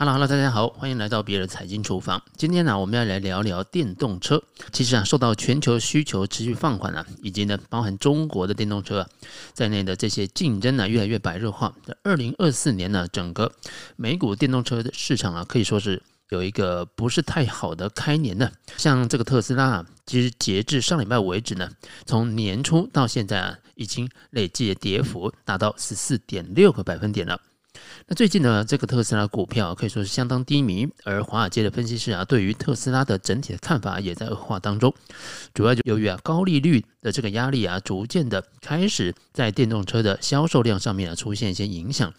Hello，Hello，大家好，欢迎来到别的财经厨房。今天呢，我们要来聊聊电动车。其实啊，受到全球需求持续放缓啊，以及呢，包含中国的电动车在内的这些竞争呢，越来越白热化。在二零二四年呢，整个美股电动车的市场啊，可以说是有一个不是太好的开年呢。像这个特斯拉啊，其实截至上礼拜为止呢，从年初到现在啊，已经累计跌幅达到十四点六个百分点了。那最近呢，这个特斯拉股票可以说是相当低迷，而华尔街的分析师啊，对于特斯拉的整体的看法也在恶化当中。主要就由于啊高利率的这个压力啊，逐渐的开始在电动车的销售量上面啊出现一些影响，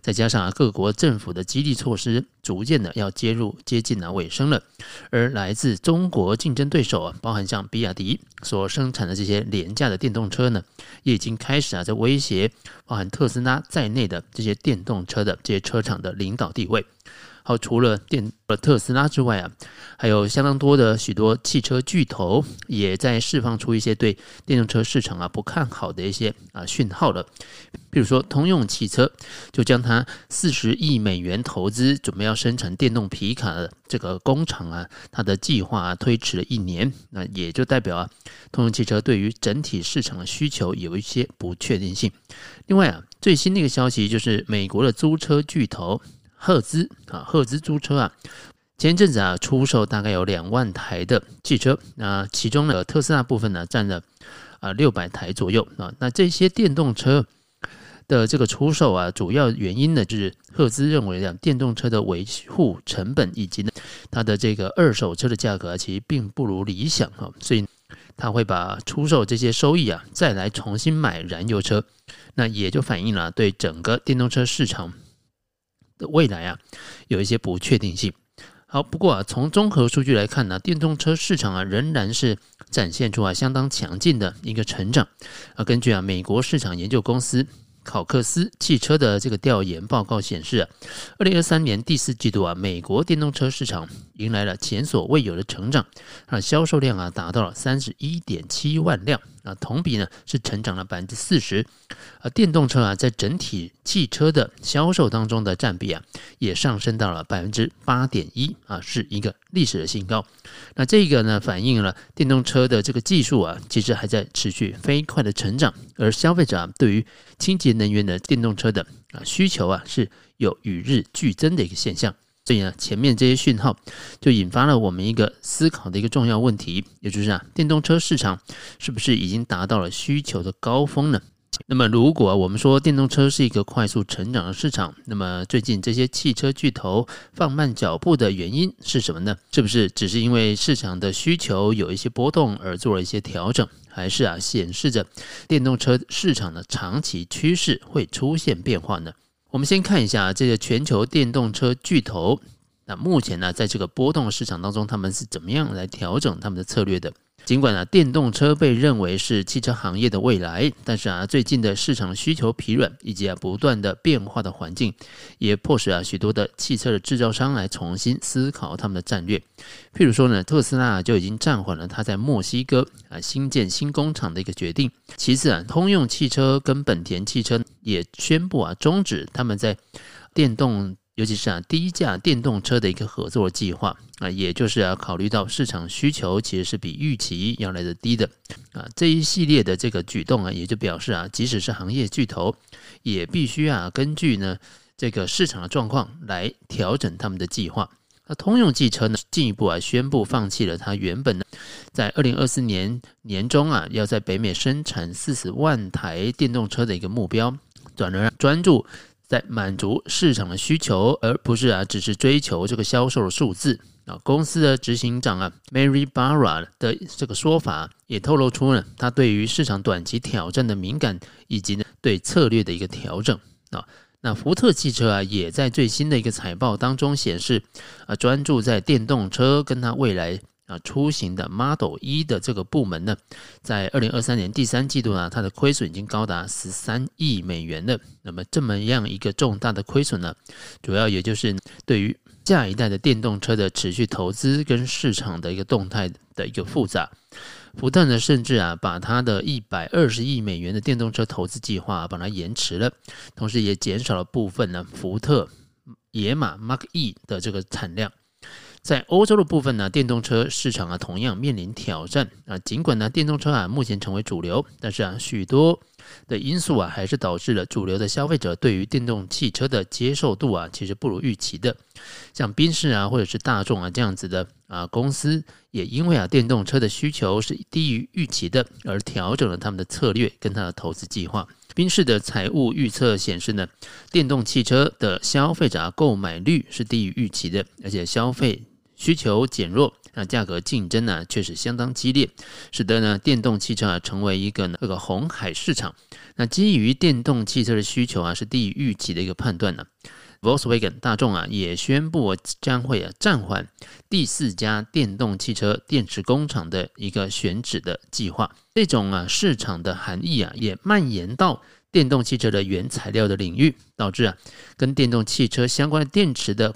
再加上啊各国政府的激励措施逐渐的要接入接近了尾声了，而来自中国竞争对手啊，包含像比亚迪所生产的这些廉价的电动车呢，也已经开始啊在威胁包含特斯拉在内的这些电动车的。这些车厂的领导地位。好，除了电呃特斯拉之外啊，还有相当多的许多汽车巨头也在释放出一些对电动车市场啊不看好的一些啊讯号了。比如说，通用汽车就将它四十亿美元投资准备要生产电动皮卡的这个工厂啊，它的计划啊推迟了一年，那也就代表啊，通用汽车对于整体市场的需求有一些不确定性。另外啊，最新的一个消息就是美国的租车巨头。赫兹啊，赫兹租车啊，前一阵子啊出售大概有两万台的汽车，那其中呢特斯拉部分呢占了啊六百台左右啊。那这些电动车的这个出售啊，主要原因呢就是赫兹认为啊，电动车的维护成本以及呢它的这个二手车的价格其实并不如理想啊，所以他会把出售这些收益啊再来重新买燃油车，那也就反映了对整个电动车市场。的未来啊，有一些不确定性。好，不过啊，从综合数据来看呢，电动车市场啊，仍然是展现出啊相当强劲的一个成长。啊，根据啊美国市场研究公司考克斯汽车的这个调研报告显示啊，二零二三年第四季度啊，美国电动车市场迎来了前所未有的成长，啊，销售量啊达到了三十一点七万辆。啊，同比呢是成长了百分之四十，而电动车啊在整体汽车的销售当中的占比啊也上升到了百分之八点一啊，是一个历史的新高。那这个呢反映了电动车的这个技术啊其实还在持续飞快的成长，而消费者啊对于清洁能源的电动车的啊需求啊是有与日俱增的一个现象。所以呢，前面这些讯号就引发了我们一个思考的一个重要问题，也就是啊，电动车市场是不是已经达到了需求的高峰呢？那么，如果我们说电动车是一个快速成长的市场，那么最近这些汽车巨头放慢脚步的原因是什么呢？是不是只是因为市场的需求有一些波动而做了一些调整，还是啊，显示着电动车市场的长期趋势会出现变化呢？我们先看一下这个全球电动车巨头，那目前呢，在这个波动市场当中，他们是怎么样来调整他们的策略的？尽管啊，电动车被认为是汽车行业的未来，但是啊，最近的市场需求疲软，以及啊不断的变化的环境，也迫使啊许多的汽车的制造商来重新思考他们的战略。譬如说呢，特斯拉就已经暂缓了他在墨西哥啊新建新工厂的一个决定。其次啊，通用汽车跟本田汽车也宣布啊终止他们在电动。尤其是啊，低价电动车的一个合作计划啊，也就是啊，考虑到市场需求其实是比预期要来的低的啊，这一系列的这个举动啊，也就表示啊，即使是行业巨头，也必须啊，根据呢这个市场的状况来调整他们的计划。那通用汽车呢，进一步啊，宣布放弃了它原本呢，在二零二四年年中啊，要在北美生产四十万台电动车的一个目标，转而专注。在满足市场的需求，而不是啊，只是追求这个销售的数字啊。公司的执行长啊，Mary Barra 的这个说法也透露出了他对于市场短期挑战的敏感，以及呢对策略的一个调整啊。那福特汽车啊，也在最新的一个财报当中显示啊，专注在电动车跟它未来。啊，出行的 Model 一的这个部门呢，在二零二三年第三季度呢，它的亏损已经高达十三亿美元了。那么这么样一个重大的亏损呢，主要也就是对于下一代的电动车的持续投资跟市场的一个动态的一个复杂。福特呢，甚至啊，把它的一百二十亿美元的电动车投资计划把它延迟了，同时也减少了部分呢福特。野马 Mark E 的这个产量。在欧洲的部分呢，电动车市场啊同样面临挑战啊。尽管呢电动车啊目前成为主流，但是啊许多的因素啊还是导致了主流的消费者对于电动汽车的接受度啊其实不如预期的。像宾士啊或者是大众啊这样子的啊公司，也因为啊电动车的需求是低于预期的，而调整了他们的策略跟他的投资计划。宾士的财务预测显示呢，电动汽车的消费者购买率是低于预期的，而且消费。需求减弱，那价格竞争呢确实相当激烈，使得呢电动汽车啊成为一个呢这个红海市场。那基于电动汽车的需求啊是低于预期的一个判断呢，Volkswagen 大众啊也宣布将会啊暂缓第四家电动汽车电池工厂的一个选址的计划。这种啊市场的含义啊也蔓延到电动汽车的原材料的领域，导致啊跟电动汽车相关的电池的。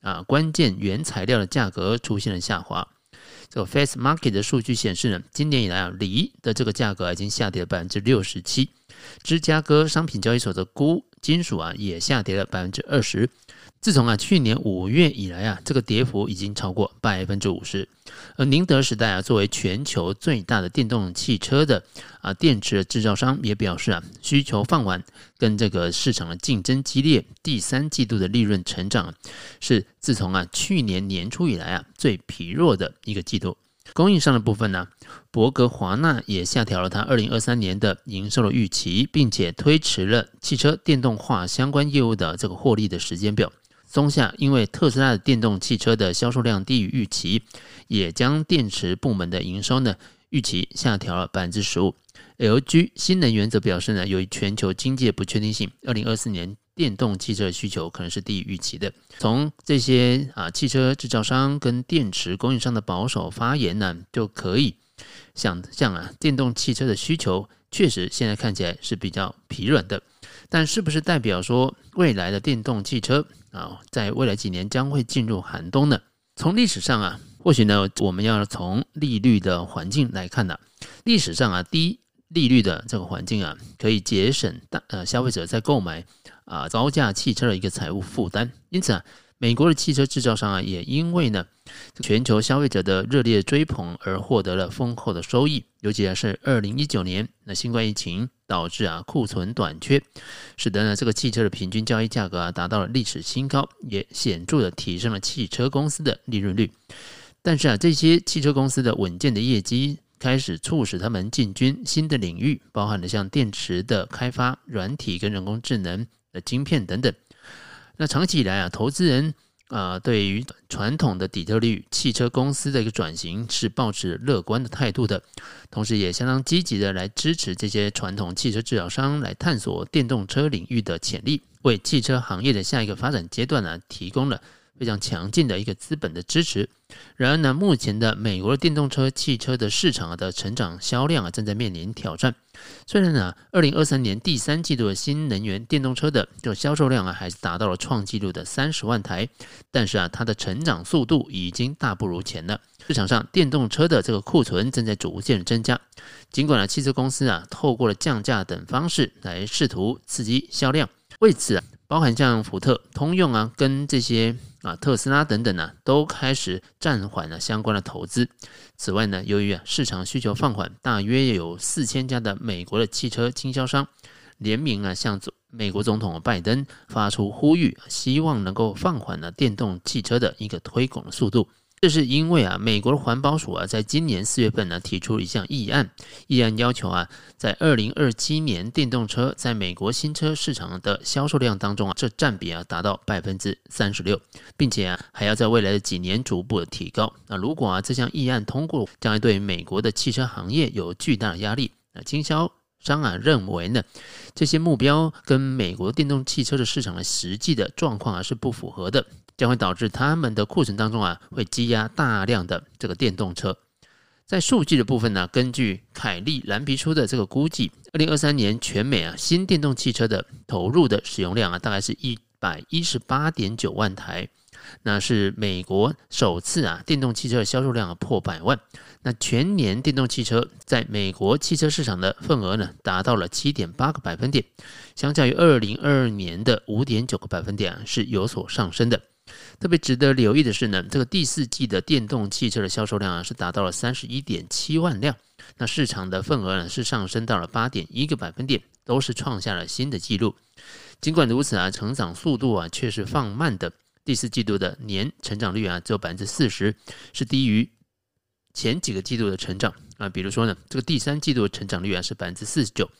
啊，关键原材料的价格出现了下滑。这个 Face Market 的数据显示呢，今年以来啊，锂的这个价格已经下跌了百分之六十七。芝加哥商品交易所的钴金属啊，也下跌了百分之二十。自从啊去年五月以来啊，这个跌幅已经超过百分之五十。而宁德时代啊，作为全球最大的电动汽车的啊电池制造商，也表示啊需求放缓，跟这个市场的竞争激烈，第三季度的利润成长是自从啊去年年初以来啊最疲弱的一个季度。供应商的部分呢，博格华纳也下调了它二零二三年的营收的预期，并且推迟了汽车电动化相关业务的这个获利的时间表。松下因为特斯拉的电动汽车的销售量低于预期，也将电池部门的营收呢预期下调了百分之十五。LG 新能源则表示呢，由于全球经济的不确定性，二零二四年电动汽车的需求可能是低于预期的。从这些啊汽车制造商跟电池供应商的保守发言呢，就可以想象啊，电动汽车的需求确实现在看起来是比较疲软的。但是不是代表说未来的电动汽车啊，在未来几年将会进入寒冬呢？从历史上啊，或许呢，我们要从利率的环境来看呢，历史上啊，低利率的这个环境啊，可以节省大呃消费者在购买啊高价汽车的一个财务负担，因此啊。美国的汽车制造商啊，也因为呢全球消费者的热烈追捧而获得了丰厚的收益。尤其是二零一九年，那新冠疫情导致啊库存短缺，使得呢这个汽车的平均交易价格啊达到了历史新高，也显著的提升了汽车公司的利润率。但是啊，这些汽车公司的稳健的业绩开始促使他们进军新的领域，包含了像电池的开发、软体跟人工智能的晶片等等。那长期以来啊，投资人啊、对于传统的底特律汽车公司的一个转型是抱持乐观的态度的，同时也相当积极的来支持这些传统汽车制造商来探索电动车领域的潜力，为汽车行业的下一个发展阶段呢，提供了非常强劲的一个资本的支持。然而呢，目前的美国的电动车汽车的市场的成长销量啊，正在面临挑战。虽然呢，二零二三年第三季度的新能源电动车的这个销售量啊，还是达到了创纪录的三十万台，但是啊，它的成长速度已经大不如前了。市场上电动车的这个库存正在逐渐增加。尽管呢，汽车公司啊，透过了降价等方式来试图刺激销量，为此啊。包含像福特、通用啊，跟这些啊特斯拉等等呢、啊，都开始暂缓了相关的投资。此外呢，由于啊市场需求放缓，大约有四千家的美国的汽车经销商联名啊，向美国总统拜登发出呼吁，希望能够放缓了电动汽车的一个推广速度。这是因为啊，美国的环保署啊，在今年四月份呢，提出一项议案，议案要求啊，在二零二七年电动车在美国新车市场的销售量当中啊，这占比啊达到百分之三十六，并且啊，还要在未来的几年逐步的提高。那如果啊这项议案通过，将会对美国的汽车行业有巨大的压力。那经销商啊认为呢，这些目标跟美国电动汽车的市场的实际的状况啊是不符合的。将会导致他们的库存当中啊，会积压大量的这个电动车。在数据的部分呢，根据凯利蓝皮书的这个估计，二零二三年全美啊新电动汽车的投入的使用量啊，大概是一百一十八点九万台。那是美国首次啊电动汽车的销售量啊破百万。那全年电动汽车在美国汽车市场的份额呢，达到了七点八个百分点，相较于二零二二年的五点九个百分点啊，是有所上升的。特别值得留意的是呢，这个第四季的电动汽车的销售量啊，是达到了三十一点七万辆，那市场的份额呢，是上升到了八点一个百分点，都是创下了新的纪录。尽管如此啊，成长速度啊却是放慢的，第四季度的年成长率啊只有百分之四十，是低于。前几个季度的成长啊，比如说呢，这个第三季度的成长率啊是百分之四十九，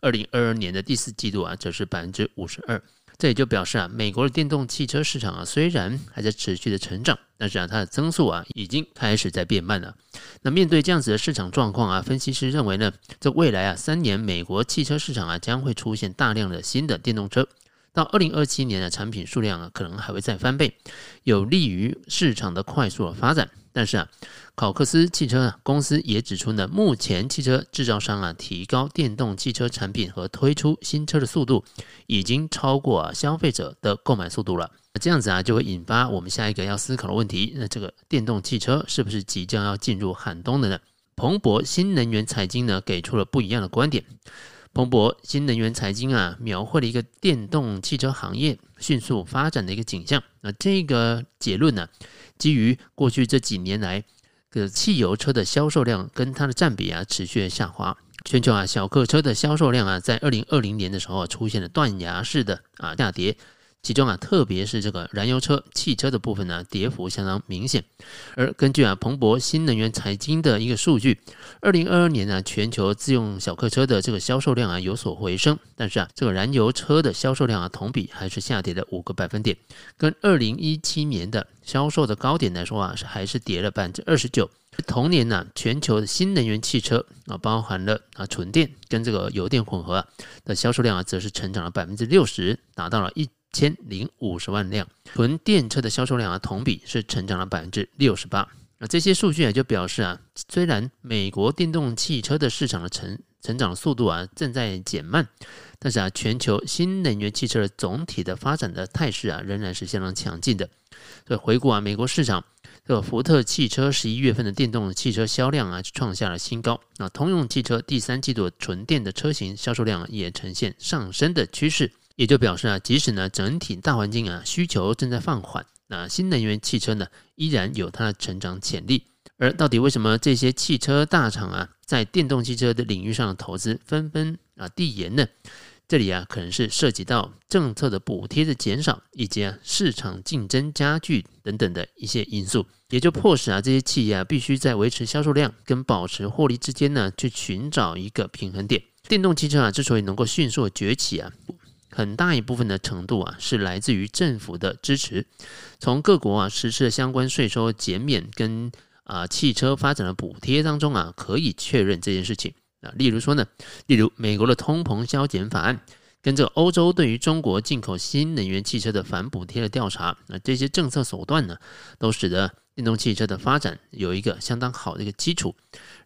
二零二二年的第四季度啊则是百分之五十二。这也就表示啊，美国的电动汽车市场啊虽然还在持续的成长，但是啊它的增速啊已经开始在变慢了。那面对这样子的市场状况啊，分析师认为呢，这未来啊三年美国汽车市场啊将会出现大量的新的电动车，到二零二七年的产品数量啊可能还会再翻倍，有利于市场的快速的发展。但是啊，考克斯汽车啊公司也指出呢，目前汽车制造商啊提高电动汽车产品和推出新车的速度，已经超过啊消费者的购买速度了。那这样子啊，就会引发我们下一个要思考的问题：那这个电动汽车是不是即将要进入寒冬的呢？彭博新能源财经呢给出了不一样的观点。彭博新能源财经啊描绘了一个电动汽车行业迅速发展的一个景象。那这个结论呢，基于过去这几年来，的汽油车的销售量跟它的占比啊持续下滑，全球啊小客车的销售量啊在二零二零年的时候出现了断崖式的啊下跌。其中啊，特别是这个燃油车、汽车的部分呢，跌幅相当明显。而根据啊彭博新能源财经的一个数据，二零二二年呢，全球自用小客车的这个销售量啊有所回升，但是啊，这个燃油车的销售量啊同比还是下跌了五个百分点，跟二零一七年的销售的高点来说啊，是还是跌了百分之二十九。同年呢，全球的新能源汽车啊，包含了啊纯电跟这个油电混合啊的销售量啊，则是成长了百分之六十，达到了一。千零五十万辆纯电车的销售量啊，同比是成长了百分之六十八。那这些数据也就表示啊，虽然美国电动汽车的市场的成成长速度啊正在减慢，但是啊，全球新能源汽车的总体的发展的态势啊，仍然是相当强劲的。所以回顾啊，美国市场，这个福特汽车十一月份的电动汽车销量啊，创下了新高。那通用汽车第三季度纯电的车型销售量也呈现上升的趋势。也就表示啊，即使呢整体大环境啊需求正在放缓，那新能源汽车呢依然有它的成长潜力。而到底为什么这些汽车大厂啊在电动汽车的领域上的投资纷纷啊递延呢？这里啊可能是涉及到政策的补贴的减少，以及啊市场竞争加剧等等的一些因素，也就迫使啊这些企业啊必须在维持销售量跟保持获利之间呢去寻找一个平衡点。电动汽车啊之所以能够迅速崛起啊。很大一部分的程度啊，是来自于政府的支持。从各国啊实施的相关税收减免跟啊汽车发展的补贴当中啊，可以确认这件事情啊。例如说呢，例如美国的通膨削减法案，跟这个欧洲对于中国进口新能源汽车的反补贴的调查，那这些政策手段呢，都使得电动汽车的发展有一个相当好的一个基础。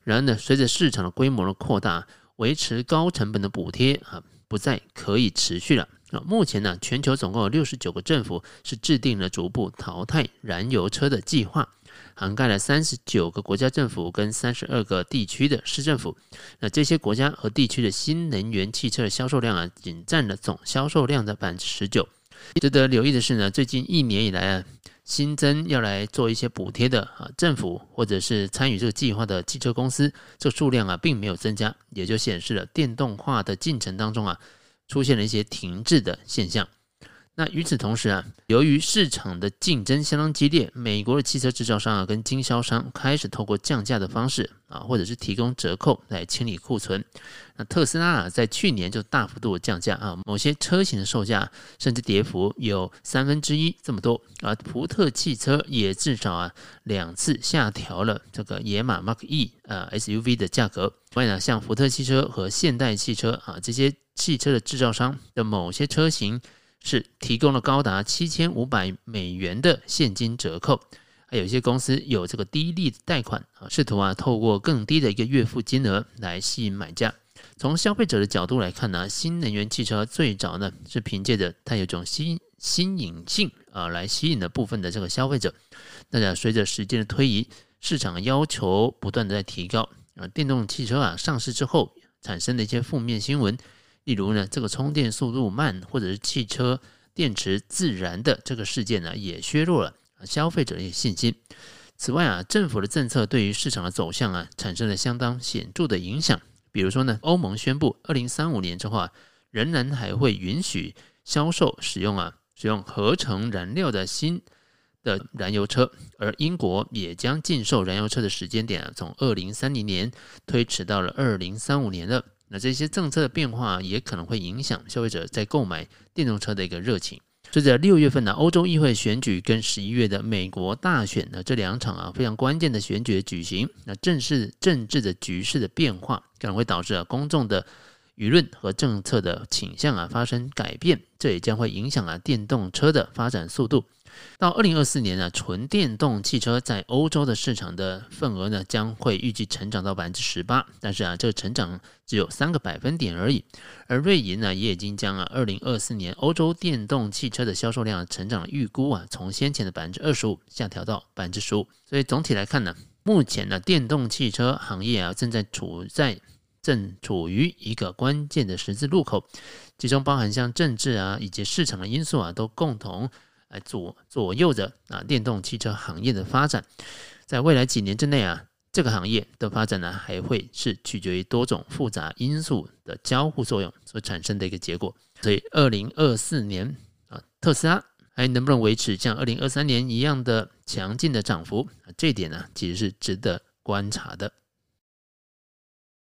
然而呢，随着市场的规模的扩大，维持高成本的补贴啊。不再可以持续了啊！目前呢，全球总共有六十九个政府是制定了逐步淘汰燃油车的计划，涵盖了三十九个国家政府跟三十二个地区的市政府。那这些国家和地区的新能源汽车的销售量啊，仅占了总销售量的百分之十九。值得留意的是呢，最近一年以来啊。新增要来做一些补贴的啊，政府或者是参与这个计划的汽车公司，这数量啊并没有增加，也就显示了电动化的进程当中啊出现了一些停滞的现象。那与此同时啊，由于市场的竞争相当激烈，美国的汽车制造商啊跟经销商开始透过降价的方式啊，或者是提供折扣来清理库存。那特斯拉啊在去年就大幅度降价啊，某些车型的售价甚至跌幅有三分之一这么多。而福特汽车也至少啊两次下调了这个野马 Mark E 啊 SUV 的价格。另外呢，像福特汽车和现代汽车啊这些汽车的制造商的某些车型。是提供了高达七千五百美元的现金折扣，还有一些公司有这个低利贷款啊，试图啊透过更低的一个月付金额来吸引买家。从消费者的角度来看呢，新能源汽车最早呢是凭借着它有种新新颖性啊来吸引了部分的这个消费者。那随着时间的推移，市场要求不断的在提高啊，电动汽车啊上市之后产生的一些负面新闻，例如呢这个充电速度慢，或者是汽车电池自燃的这个事件呢，也削弱了消费者的信心。此外啊，政府的政策对于市场的走向啊，产生了相当显著的影响。比如说呢，欧盟宣布，二零三五年之后啊，仍然还会允许销售使用啊，使用合成燃料的新的燃油车，而英国也将禁售燃油车的时间点啊，从二零三零年推迟到了二零三五年了。那这些政策的变化也可能会影响消费者在购买电动车的一个热情。所以在六月份呢，欧洲议会选举跟十一月的美国大选呢，这两场啊非常关键的选举举行，那正是政治的局势的变化，可能会导致啊公众的舆论和政策的倾向啊发生改变，这也将会影响啊电动车的发展速度。到二零二四年呢，纯电动汽车在欧洲的市场的份额呢，将会预计成长到百分之十八。但是啊，这个成长只有三个百分点而已。而瑞银呢，也已经将啊二零二四年欧洲电动汽车的销售量成长的预估啊，从先前的百分之二十五下调到百分之十五。所以总体来看呢，目前呢，电动汽车行业啊，正在处在正处于一个关键的十字路口，其中包含像政治啊以及市场的因素啊，都共同。来左左右着啊，电动汽车行业的发展，在未来几年之内啊，这个行业的发展呢，还会是取决于多种复杂因素的交互作用所产生的一个结果。所以，二零二四年啊，特斯拉还能不能维持像二零二三年一样的强劲的涨幅？这点呢，其实是值得观察的。